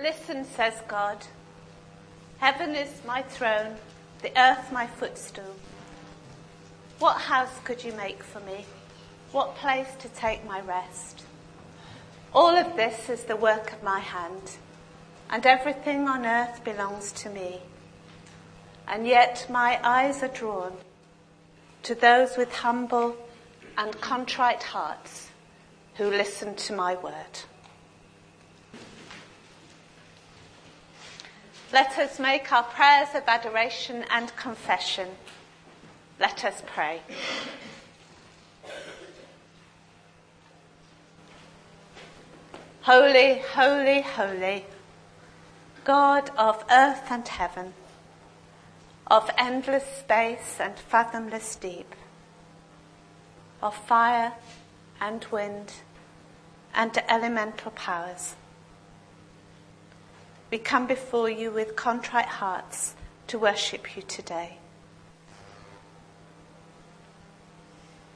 Listen, says God. Heaven is my throne, the earth my footstool. What house could you make for me? What place to take my rest? All of this is the work of my hand, and everything on earth belongs to me. And yet my eyes are drawn to those with humble and contrite hearts who listen to my word. Let us make our prayers of adoration and confession. Let us pray. Holy, holy, holy, God of earth and heaven, of endless space and fathomless deep, of fire and wind and elemental powers. We come before you with contrite hearts to worship you today.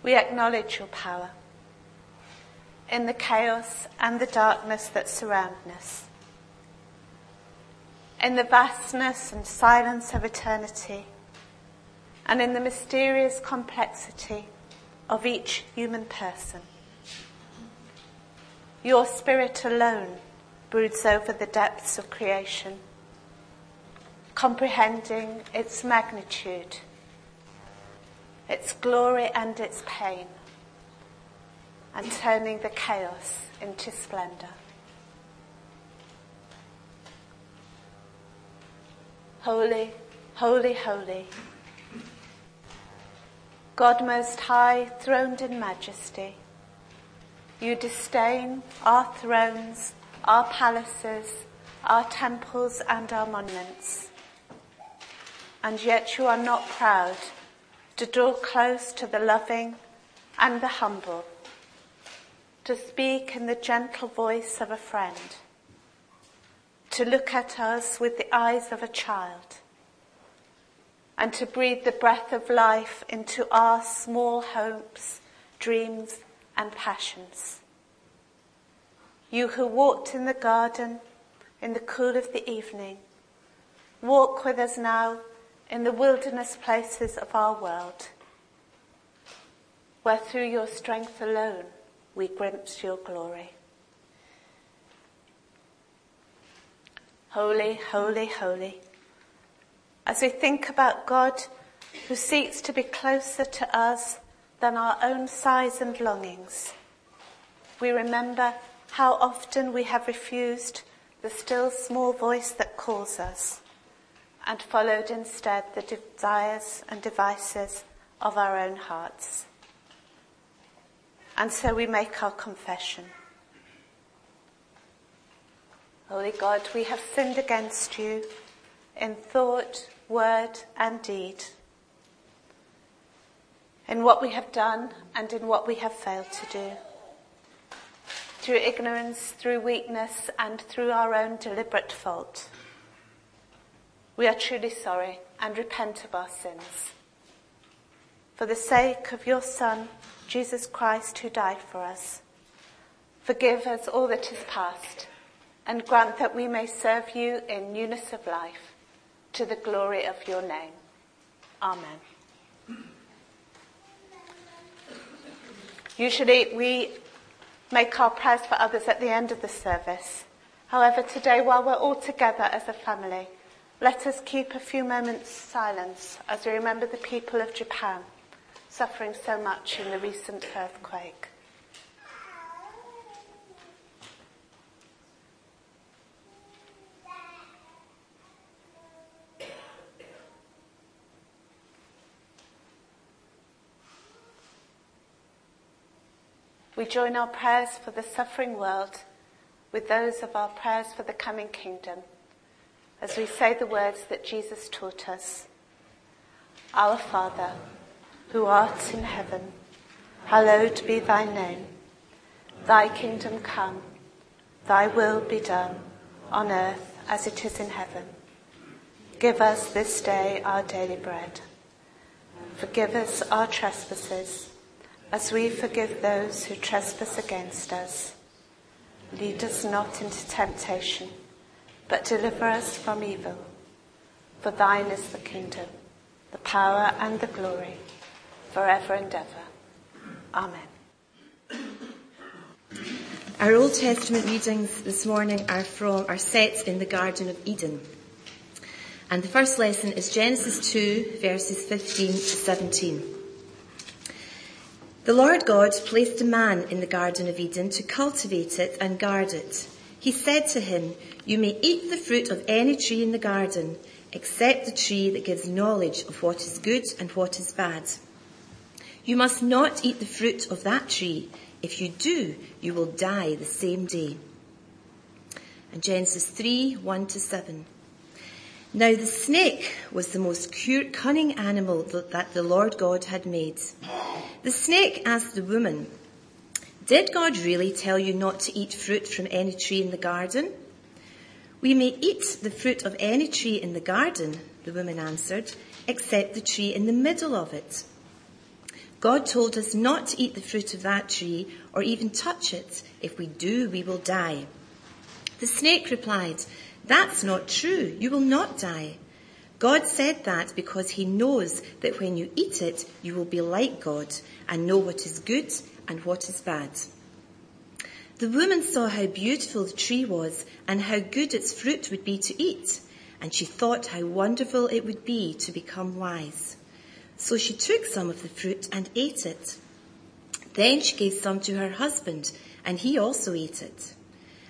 We acknowledge your power in the chaos and the darkness that surround us, in the vastness and silence of eternity, and in the mysterious complexity of each human person. Your spirit alone broods over the depths of creation, comprehending its magnitude, its glory and its pain, and turning the chaos into splendor. Holy, holy, holy. God Most High, throned in majesty, you disdain our thrones our palaces, our temples and our monuments. And yet you are not proud to draw close to the loving and the humble, to speak in the gentle voice of a friend, to look at us with the eyes of a child, and to breathe the breath of life into our small hopes, dreams and passions. You who walked in the garden in the cool of the evening, walk with us now in the wilderness places of our world, where through your strength alone we glimpse your glory. Holy, holy, holy. As we think about God who seeks to be closer to us than our own sighs and longings, we remember how often we have refused the still small voice that calls us and followed instead the desires and devices of our own hearts. And so we make our confession. Holy God, we have sinned against you in thought, word, and deed, in what we have done and in what we have failed to do through ignorance, through weakness, and through our own deliberate fault. We are truly sorry and repent of our sins. For the sake of your Son, Jesus Christ, who died for us, forgive us all that is past and grant that we may serve you in newness of life to the glory of your name. Amen. Usually we make our prayers for others at the end of the service. However, today, while we're all together as a family, let us keep a few moments silence as we remember the people of Japan suffering so much in the recent earthquake. We join our prayers for the suffering world with those of our prayers for the coming kingdom as we say the words that Jesus taught us. Our Father, who art in heaven, hallowed be thy name. Thy kingdom come, thy will be done on earth as it is in heaven. Give us this day our daily bread. Forgive us our trespasses as we forgive those who trespass against us. Lead us not into temptation, but deliver us from evil. For thine is the kingdom, the power and the glory, forever and ever. Amen. Our Old Testament readings this morning are from are set in the Garden of Eden. And the first lesson is Genesis 2 verses 15 to 17. The Lord God placed a man in the Garden of Eden to cultivate it and guard it. He said to him, You may eat the fruit of any tree in the garden, except the tree that gives knowledge of what is good and what is bad. You must not eat the fruit of that tree. If you do, you will die the same day. And Genesis 3, 1 to 7. Now the snake was the most cunning animal that the Lord God had made. The snake asked the woman, did God really tell you not to eat fruit from any tree in the garden? We may eat the fruit of any tree in the garden, the woman answered, except the tree in the middle of it. God told us not to eat the fruit of that tree or even touch it. If we do, we will die. The snake replied, That's not true. You will not die. God said that because he knows that when you eat it, you will be like God and know what is good and what is bad. The woman saw how beautiful the tree was and how good its fruit would be to eat, and she thought how wonderful it would be to become wise. So she took some of the fruit and ate it. Then she gave some to her husband, and he also ate it.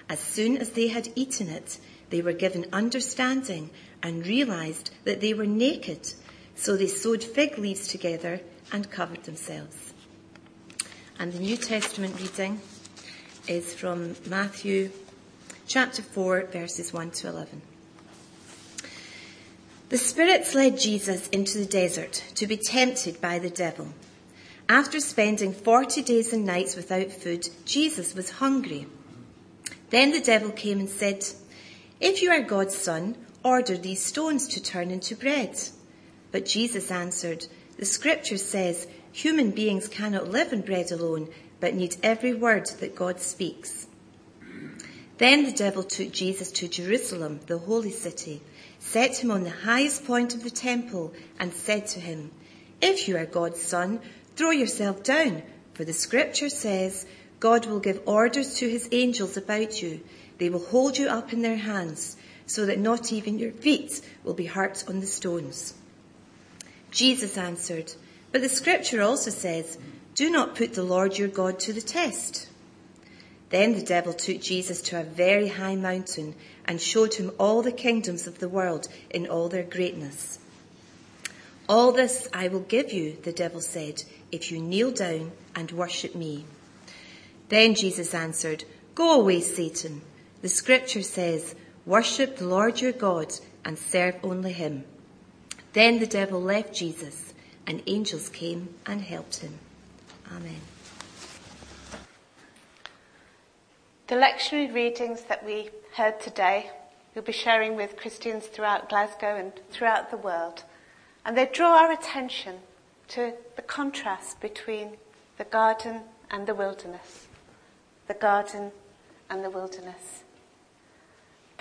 As soon as they had eaten it, they were given understanding and realized that they were naked, so they sewed fig leaves together and covered themselves. And the New Testament reading is from Matthew chapter 4, verses 1 to 11. The spirits led Jesus into the desert to be tempted by the devil. After spending 40 days and nights without food, Jesus was hungry. Then the devil came and said, If you are God's son, order these stones to turn into bread. But Jesus answered, The scripture says, Human beings cannot live on bread alone, but need every word that God speaks. Then the devil took Jesus to Jerusalem, the holy city, set him on the highest point of the temple, and said to him, If you are God's son, throw yourself down, for the scripture says, God will give orders to his angels about you. They will hold you up in their hands, so that not even your feet will be hurt on the stones. Jesus answered, but the scripture also says, do not put the Lord your God to the test. Then the devil took Jesus to a very high mountain and showed him all the kingdoms of the world in all their greatness. All this I will give you, the devil said, if you kneel down and worship me. Then Jesus answered, Go away, Satan. The scripture says, Worship the Lord your God and serve only him. Then the devil left Jesus and angels came and helped him. Amen. The lectionary readings that we heard today, we'll be sharing with Christians throughout Glasgow and throughout the world. And they draw our attention to the contrast between the garden and the wilderness. The garden and the wilderness.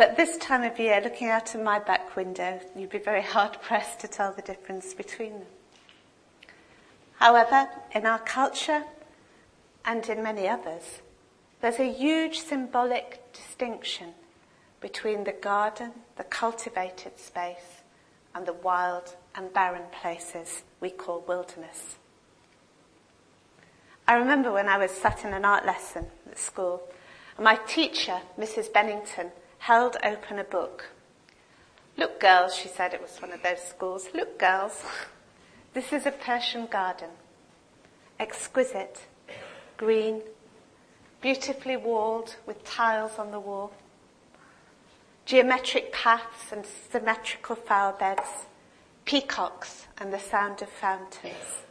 But this time of year, looking out of my back window, you'd be very hard pressed to tell the difference between them. However, in our culture and in many others, there's a huge symbolic distinction between the garden, the cultivated space, and the wild and barren places we call wilderness. I remember when I was sat in an art lesson at school, and my teacher, Mrs. Bennington, held open a book. Look, girls, she said, it was one of those schools. Look, girls, this is a Persian garden. Exquisite, green, beautifully walled with tiles on the wall. Geometric paths and symmetrical flower beds. Peacocks and the sound of fountains.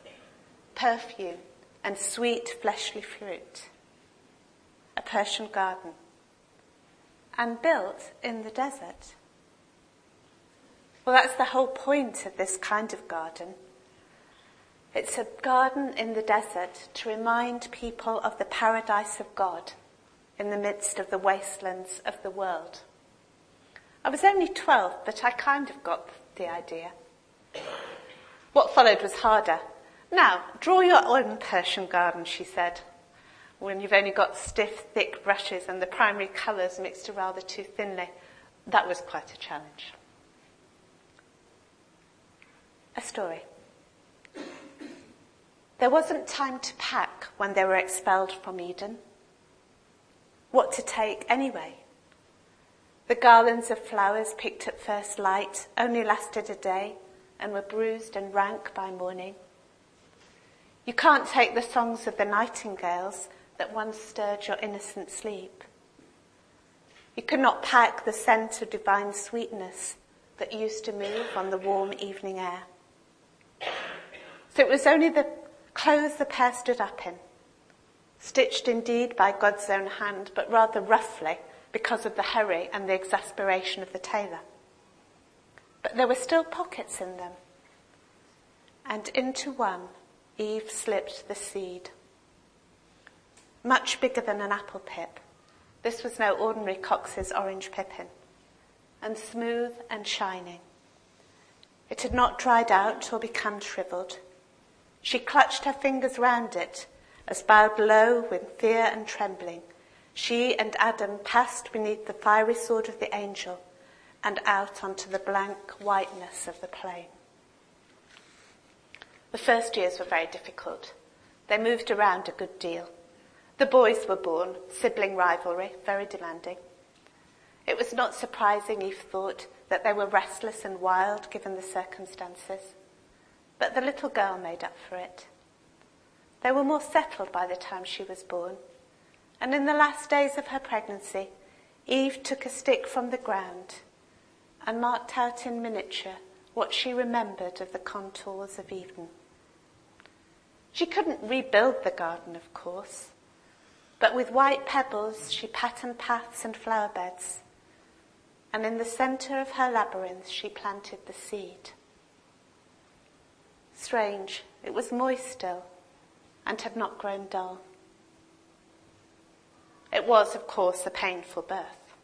Perfume and sweet fleshly fruit. A Persian garden. And built in the desert. Well, that's the whole point of this kind of garden it's a garden in the desert to remind people of the paradise of God in the midst of the wastelands of the world. I was only 12, but I kind of got the idea. What followed was harder. Now, draw your own Persian garden, she said, when you've only got stiff, thick brushes and the primary colours mixed rather too thinly. That was quite a challenge. A story. There wasn't time to pack when they were expelled from Eden. What to take anyway? The garlands of flowers picked at first light only lasted a day and were bruised and rank by morning. You can't take the songs of the nightingales that once stirred your innocent sleep. You could not pack the scent of divine sweetness that used to move on the warm evening air. So it was only the clothes the pair stood up in, stitched indeed by God's own hand, but rather roughly because of the hurry and the exasperation of the tailor. But there were still pockets in them. And into one, Eve slipped the seed. Much bigger than an apple pip. This was no ordinary Cox's orange pippin. And smooth and shining. It had not dried out or become shriveled. She clutched her fingers round it as bowed low with fear and trembling. She and Adam passed beneath the fiery sword of the angel and out onto the blank whiteness of the plain. The first years were very difficult. They moved around a good deal. The boys were born, sibling rivalry, very demanding. It was not surprising, Eve thought, that they were restless and wild given the circumstances. But the little girl made up for it. They were more settled by the time she was born. And in the last days of her pregnancy, Eve took a stick from the ground and marked out in miniature what she remembered of the contours of Eden. She couldn't rebuild the garden, of course, but with white pebbles she patterned paths and flower beds, and in the centre of her labyrinth she planted the seed. Strange, it was moist still and had not grown dull. It was, of course, a painful birth.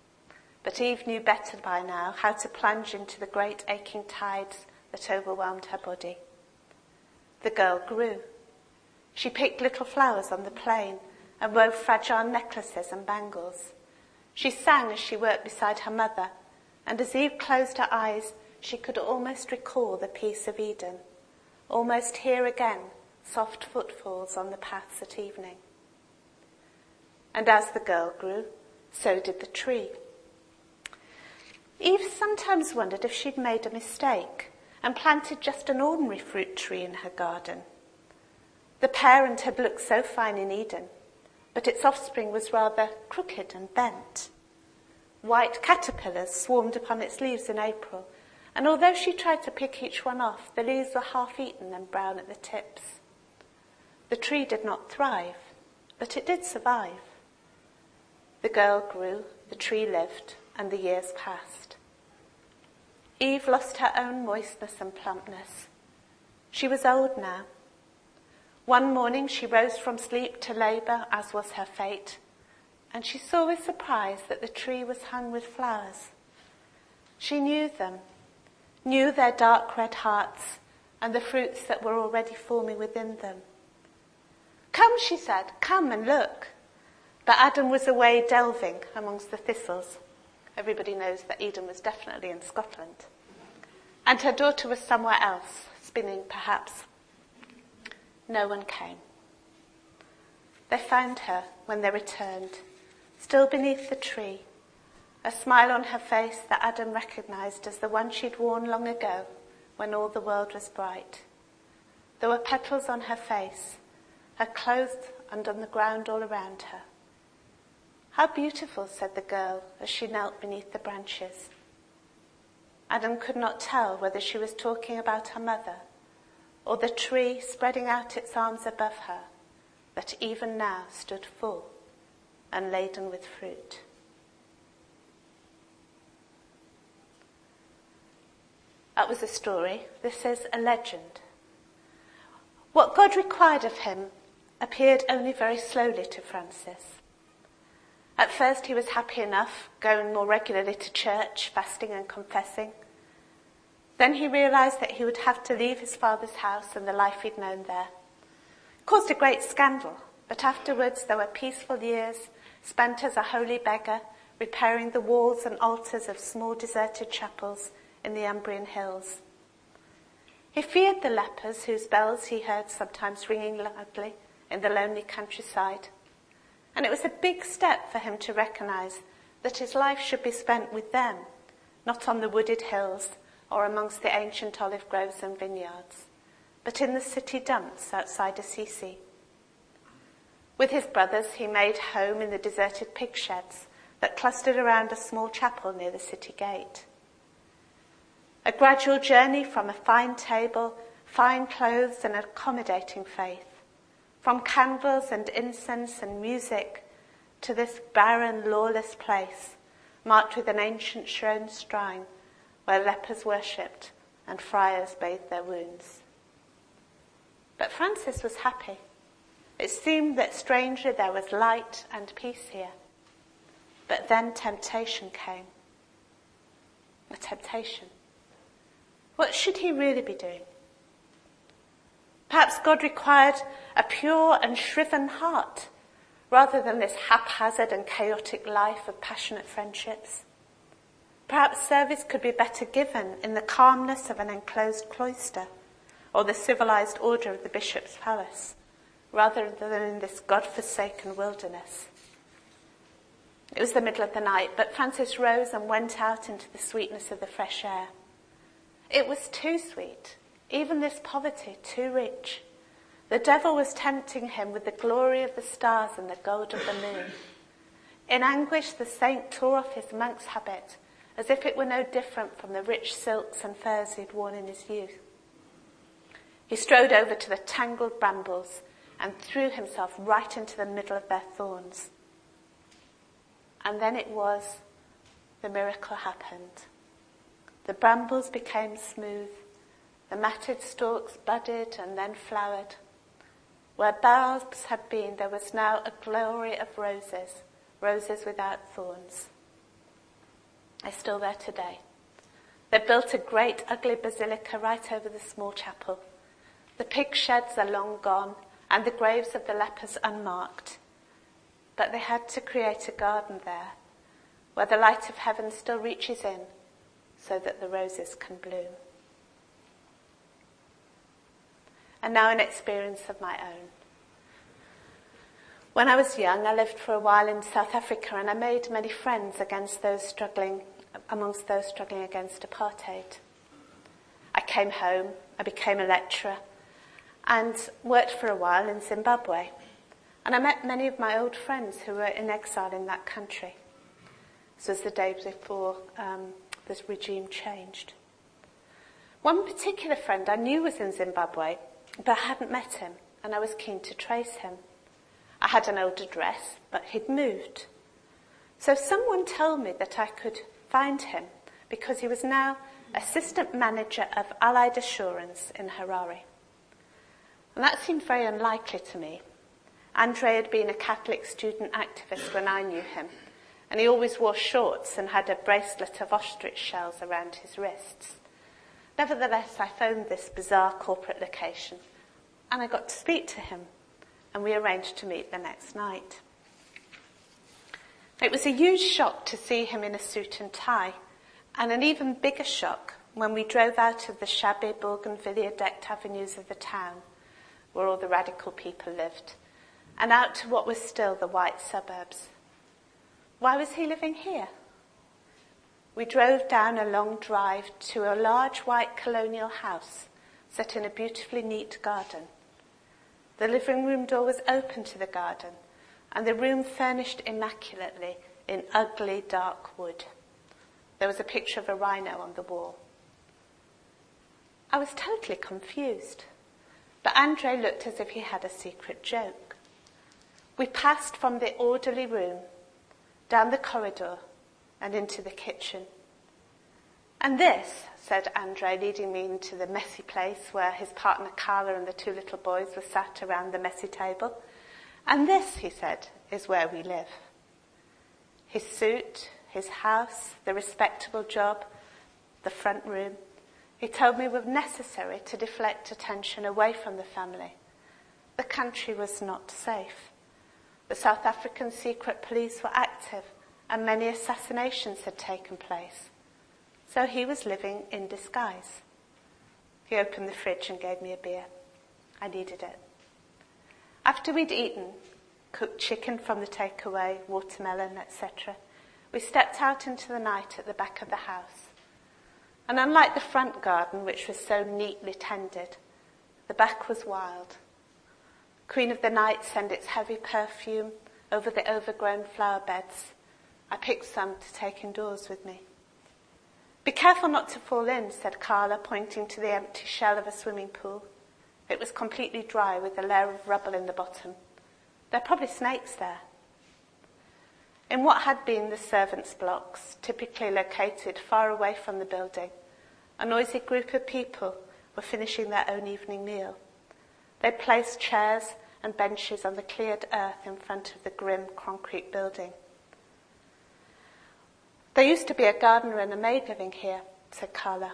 But Eve knew better by now how to plunge into the great aching tides that overwhelmed her body. The girl grew. She picked little flowers on the plain and wove fragile necklaces and bangles. She sang as she worked beside her mother, and as Eve closed her eyes, she could almost recall the peace of Eden, almost hear again soft footfalls on the paths at evening. And as the girl grew, so did the tree. Eve sometimes wondered if she'd made a mistake and planted just an ordinary fruit tree in her garden. The parent had looked so fine in Eden, but its offspring was rather crooked and bent. White caterpillars swarmed upon its leaves in April, and although she tried to pick each one off, the leaves were half eaten and brown at the tips. The tree did not thrive, but it did survive. The girl grew, the tree lived, and the years passed. Eve lost her own moistness and plumpness. She was old now, one morning she rose from sleep to labour, as was her fate, and she saw with surprise that the tree was hung with flowers. She knew them, knew their dark red hearts and the fruits that were already forming within them. Come, she said, come and look. But Adam was away delving amongst the thistles. Everybody knows that Eden was definitely in Scotland. And her daughter was somewhere else, spinning perhaps no one came. They found her when they returned, still beneath the tree, a smile on her face that Adam recognized as the one she'd worn long ago when all the world was bright. There were petals on her face, her clothes and on the ground all around her. How beautiful, said the girl as she knelt beneath the branches. Adam could not tell whether she was talking about her mother or the tree spreading out its arms above her that even now stood full and laden with fruit. That was a story. This is a legend. What God required of him appeared only very slowly to Francis. At first, he was happy enough, going more regularly to church, fasting and confessing. Then he realized that he would have to leave his father's house and the life he'd known there. It caused a great scandal, but afterwards there were peaceful years spent as a holy beggar, repairing the walls and altars of small deserted chapels in the Umbrian hills. He feared the lepers whose bells he heard sometimes ringing loudly in the lonely countryside. And it was a big step for him to recognize that his life should be spent with them, not on the wooded hills or amongst the ancient olive groves and vineyards, but in the city dumps outside Assisi. With his brothers, he made home in the deserted pig sheds that clustered around a small chapel near the city gate. A gradual journey from a fine table, fine clothes, and accommodating faith from candles and incense and music to this barren, lawless place, marked with an ancient shrine where lepers worshipped and friars bathed their wounds. But Francis was happy. It seemed that strangely there was light and peace here. But then temptation came. A temptation. What should he really be doing? Perhaps God required a pure and shriven heart rather than this haphazard and chaotic life of passionate friendships. Perhaps service could be better given in the calmness of an enclosed cloister or the civilized order of the bishop's palace rather than in this God-forsaken wilderness. It was the middle of the night, but Francis rose and went out into the sweetness of the fresh air. It was too sweet even this poverty too rich. The devil was tempting him with the glory of the stars and the gold of the moon. In anguish, the saint tore off his monk's habit as if it were no different from the rich silks and furs he had worn in his youth. He strode over to the tangled brambles and threw himself right into the middle of their thorns. And then it was the miracle happened. The brambles became smooth the matted stalks budded and then flowered. Where bulbs had been, there was now a glory of roses, roses without thorns. They're still there today. They built a great ugly basilica right over the small chapel. The pig sheds are long gone and the graves of the lepers unmarked. But they had to create a garden there where the light of heaven still reaches in so that the roses can bloom. and now an experience of my own. When I was young, I lived for a while in South Africa and I made many friends against those struggling, amongst those struggling against apartheid. I came home, I became a lecturer and worked for a while in Zimbabwe. And I met many of my old friends who were in exile in that country. This was the day before um, this regime changed. One particular friend I knew was in Zimbabwe but I hadn't met him and I was keen to trace him. I had an old address, but he'd moved. So someone told me that I could find him because he was now assistant manager of Allied Assurance in Harare. And that seemed very unlikely to me. Andre had been a Catholic student activist when I knew him, and he always wore shorts and had a bracelet of ostrich shells around his wrists. Nevertheless, I phoned this bizarre corporate location and I got to speak to him and we arranged to meet the next night. It was a huge shock to see him in a suit and tie and an even bigger shock when we drove out of the shabby bougainvillea decked avenues of the town where all the radical people lived and out to what was still the white suburbs. Why was he living here? we drove down a long drive to a large white colonial house set in a beautifully neat garden. The living room door was open to the garden and the room furnished immaculately in ugly dark wood. There was a picture of a rhino on the wall. I was totally confused, but Andre looked as if he had a secret joke. We passed from the orderly room down the corridor and into the kitchen. And this, said Andre, leading me into the messy place where his partner Carla and the two little boys were sat around the messy table. And this, he said, is where we live. his suit, his house, the respectable job, the front room. He told me were necessary to deflect attention away from the family. The country was not safe. The South African secret police were active and many assassinations had taken place. So he was living in disguise. He opened the fridge and gave me a beer. I needed it. After we'd eaten, cooked chicken from the takeaway, watermelon, etc., we stepped out into the night at the back of the house. And unlike the front garden, which was so neatly tended, the back was wild. Queen of the night sent its heavy perfume over the overgrown flower beds. I picked some to take indoors with me. Be careful not to fall in, said Carla, pointing to the empty shell of a swimming pool. It was completely dry with a layer of rubble in the bottom. There are probably snakes there. In what had been the servants' blocks, typically located far away from the building, a noisy group of people were finishing their own evening meal. They placed chairs and benches on the cleared earth in front of the grim concrete building. There used to be a gardener and a maid living here, said Carla.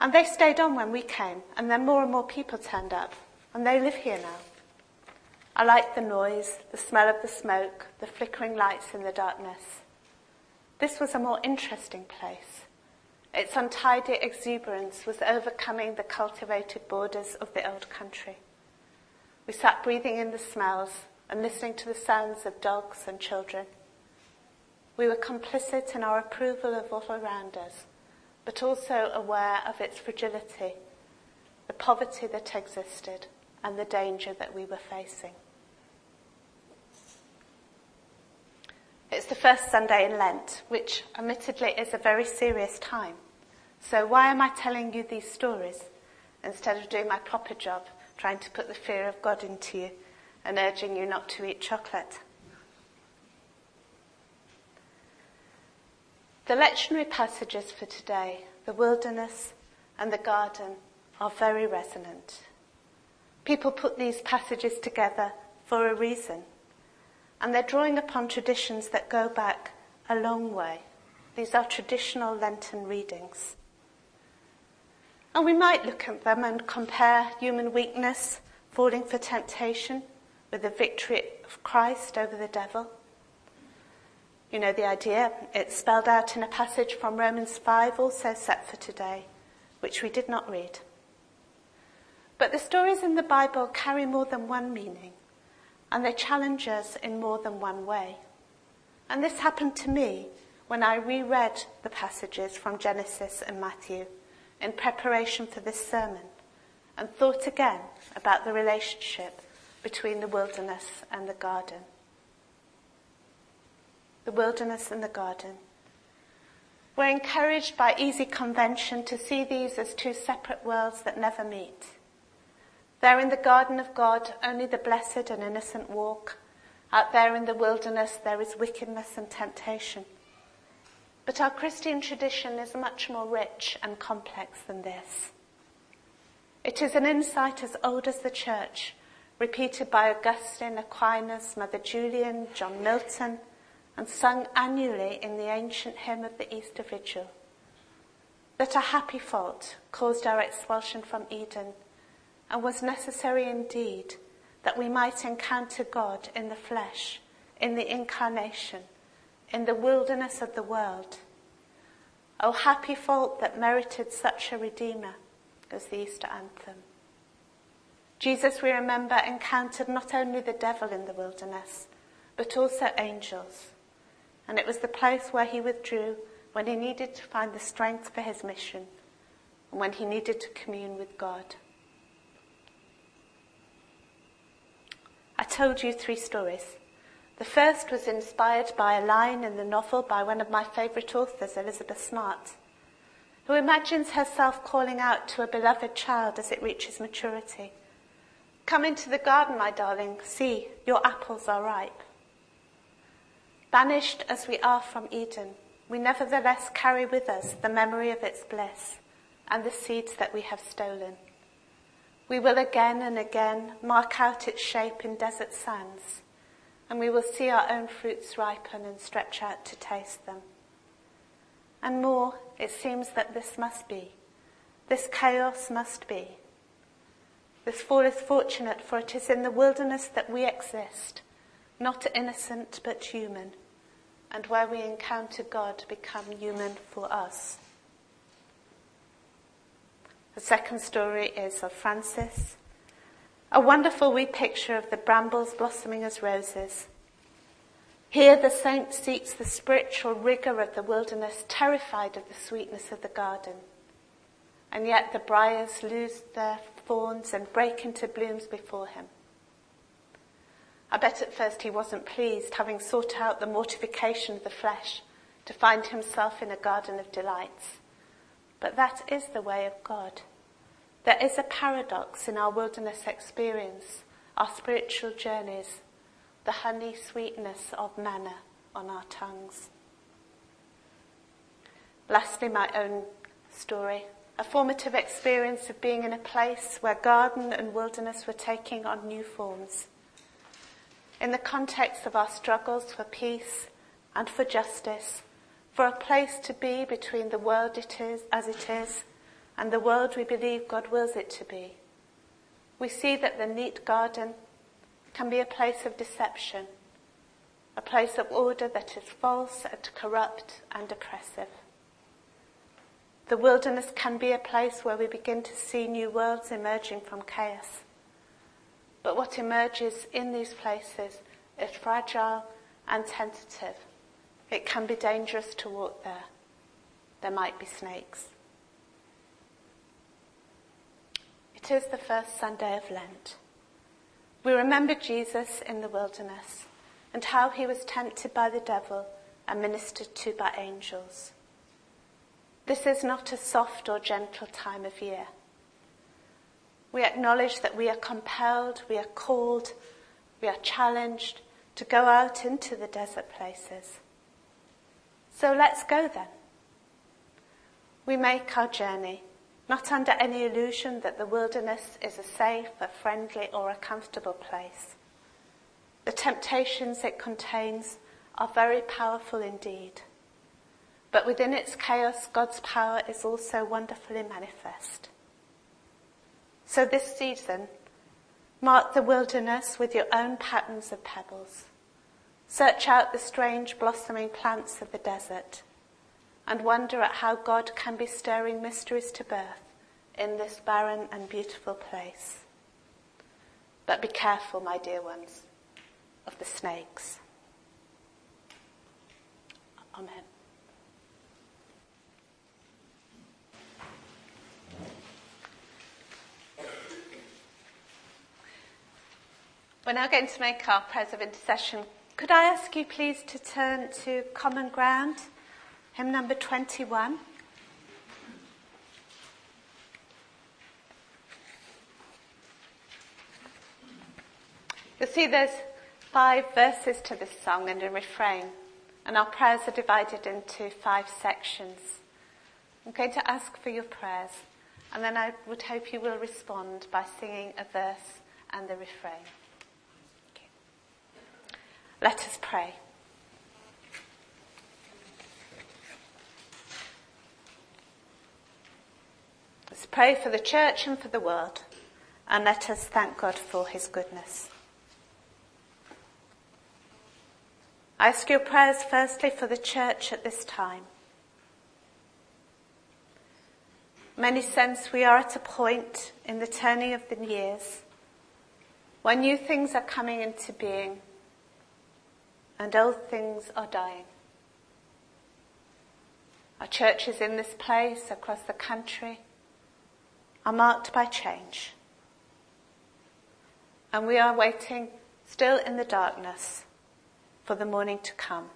And they stayed on when we came, and then more and more people turned up, and they live here now. I liked the noise, the smell of the smoke, the flickering lights in the darkness. This was a more interesting place. Its untidy exuberance was overcoming the cultivated borders of the old country. We sat breathing in the smells and listening to the sounds of dogs and children. We were complicit in our approval of all around us, but also aware of its fragility, the poverty that existed, and the danger that we were facing. It's the first Sunday in Lent, which admittedly is a very serious time. So, why am I telling you these stories instead of doing my proper job, trying to put the fear of God into you and urging you not to eat chocolate? The lectionary passages for today, the wilderness and the garden, are very resonant. People put these passages together for a reason. And they're drawing upon traditions that go back a long way. These are traditional Lenten readings. And we might look at them and compare human weakness, falling for temptation, with the victory of Christ over the devil. You know the idea. It's spelled out in a passage from Romans 5, also set for today, which we did not read. But the stories in the Bible carry more than one meaning and they challenge us in more than one way. And this happened to me when I reread the passages from Genesis and Matthew in preparation for this sermon and thought again about the relationship between the wilderness and the garden. The wilderness and the garden. We're encouraged by easy convention to see these as two separate worlds that never meet. There in the garden of God, only the blessed and innocent walk. Out there in the wilderness, there is wickedness and temptation. But our Christian tradition is much more rich and complex than this. It is an insight as old as the church, repeated by Augustine, Aquinas, Mother Julian, John Milton, and sung annually in the ancient hymn of the Easter Vigil. That a happy fault caused our expulsion from Eden and was necessary indeed that we might encounter God in the flesh, in the incarnation, in the wilderness of the world. O happy fault that merited such a Redeemer, as the Easter anthem. Jesus, we remember, encountered not only the devil in the wilderness, but also angels. And it was the place where he withdrew when he needed to find the strength for his mission and when he needed to commune with God. I told you three stories. The first was inspired by a line in the novel by one of my favourite authors, Elizabeth Smart, who imagines herself calling out to a beloved child as it reaches maturity. Come into the garden, my darling. See, your apples are ripe. Banished as we are from Eden, we nevertheless carry with us the memory of its bliss and the seeds that we have stolen. We will again and again mark out its shape in desert sands, and we will see our own fruits ripen and stretch out to taste them. And more, it seems that this must be. This chaos must be. This fall is fortunate, for it is in the wilderness that we exist, not innocent but human, and where we encounter God become human for us. The second story is of Francis, a wonderful wee picture of the brambles blossoming as roses. Here the saint seeks the spiritual rigour of the wilderness, terrified of the sweetness of the garden. And yet the briars lose their thorns and break into blooms before him. I bet at first he wasn't pleased, having sought out the mortification of the flesh, to find himself in a garden of delights. But that is the way of God. There is a paradox in our wilderness experience, our spiritual journeys, the honey sweetness of manna on our tongues. Lastly, my own story a formative experience of being in a place where garden and wilderness were taking on new forms. In the context of our struggles for peace and for justice, for a place to be between the world it is, as it is and the world we believe God wills it to be, we see that the neat garden can be a place of deception, a place of order that is false and corrupt and oppressive. The wilderness can be a place where we begin to see new worlds emerging from chaos. But what emerges in these places is fragile and tentative. It can be dangerous to walk there. There might be snakes. It is the first Sunday of Lent. We remember Jesus in the wilderness and how he was tempted by the devil and ministered to by angels. This is not a soft or gentle time of year. We acknowledge that we are compelled, we are called, we are challenged to go out into the desert places. So let's go then. We make our journey, not under any illusion that the wilderness is a safe, a friendly, or a comfortable place. The temptations it contains are very powerful indeed. But within its chaos, God's power is also wonderfully manifest. So this season, mark the wilderness with your own patterns of pebbles. Search out the strange blossoming plants of the desert and wonder at how God can be stirring mysteries to birth in this barren and beautiful place. But be careful, my dear ones, of the snakes. Amen. We're now going to make our prayers of intercession. Could I ask you please to turn to Common Ground, hymn number 21? You'll see there's five verses to this song and a refrain, and our prayers are divided into five sections. I'm going to ask for your prayers, and then I would hope you will respond by singing a verse and the refrain. Let us pray. Let's pray for the church and for the world, and let us thank God for his goodness. I ask your prayers firstly for the church at this time. Many sense we are at a point in the turning of the years when new things are coming into being and old things are dying. Our churches in this place, across the country, are marked by change. And we are waiting still in the darkness for the morning to come.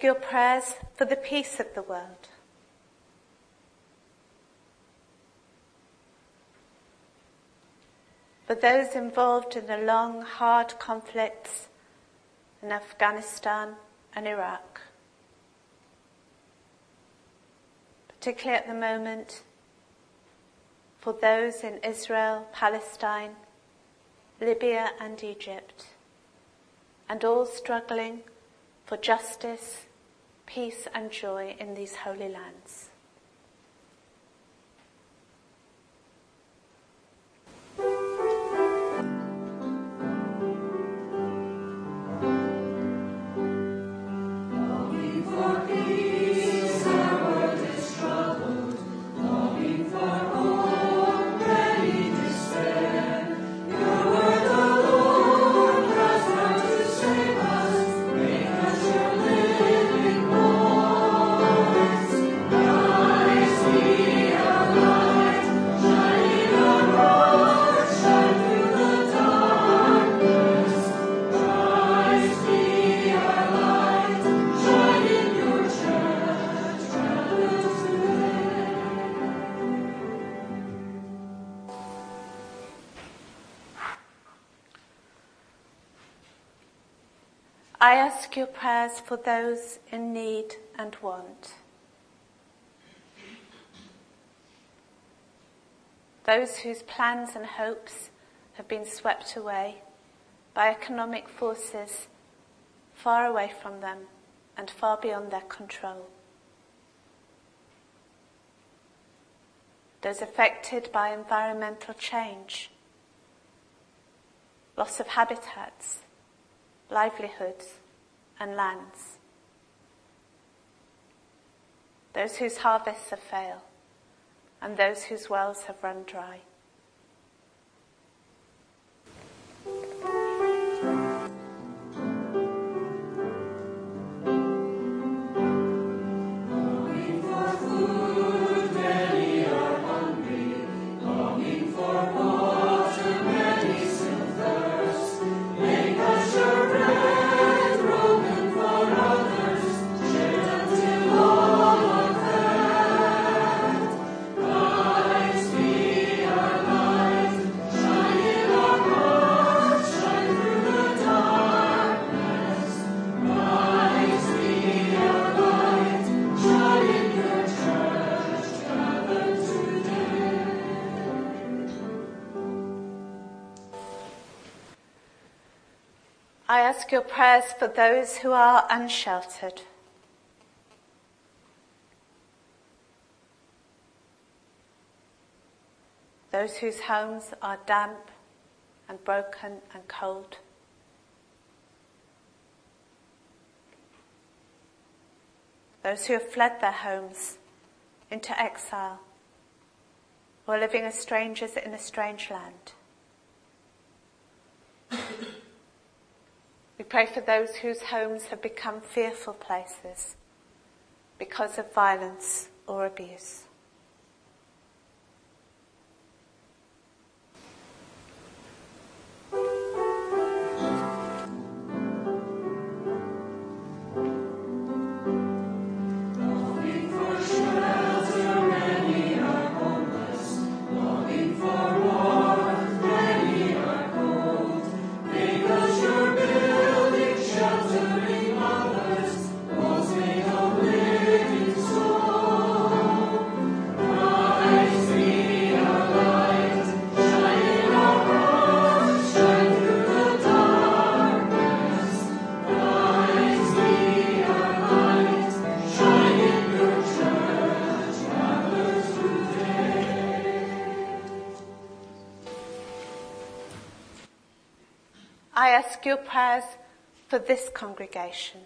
Ask your prayers for the peace of the world. For those involved in the long, hard conflicts in Afghanistan and Iraq. Particularly at the moment, for those in Israel, Palestine, Libya, and Egypt, and all struggling for justice, peace, and joy in these holy lands. Ask your prayers for those in need and want. Those whose plans and hopes have been swept away by economic forces far away from them and far beyond their control. Those affected by environmental change, loss of habitats, livelihoods, and lands. Those whose harvests have failed, and those whose wells have run dry. Ask your prayers for those who are unsheltered. Those whose homes are damp and broken and cold. Those who have fled their homes into exile or living as strangers in a strange land. Pray for those whose homes have become fearful places because of violence or abuse. Ask your prayers for this congregation.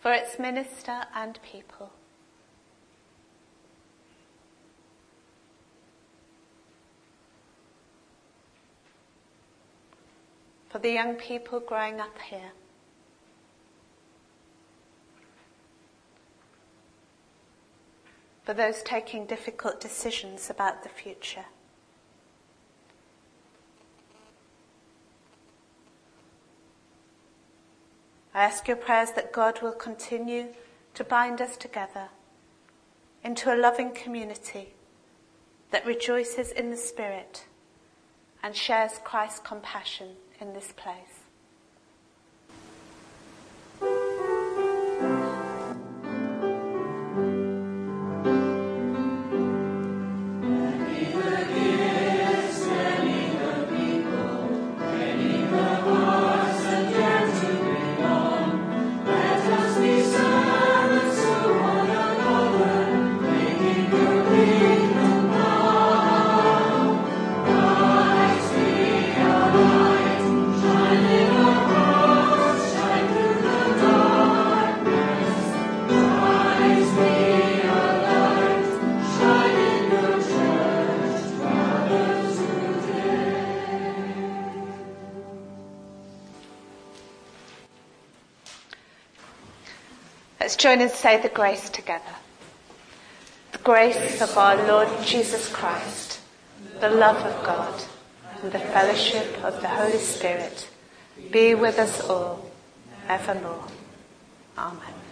For its minister and people. For the young people growing up here. for those taking difficult decisions about the future. I ask your prayers that God will continue to bind us together into a loving community that rejoices in the Spirit and shares Christ's compassion in this place. Join and say the grace together. The grace of our Lord Jesus Christ, the love of God, and the fellowship of the Holy Spirit be with us all evermore. Amen.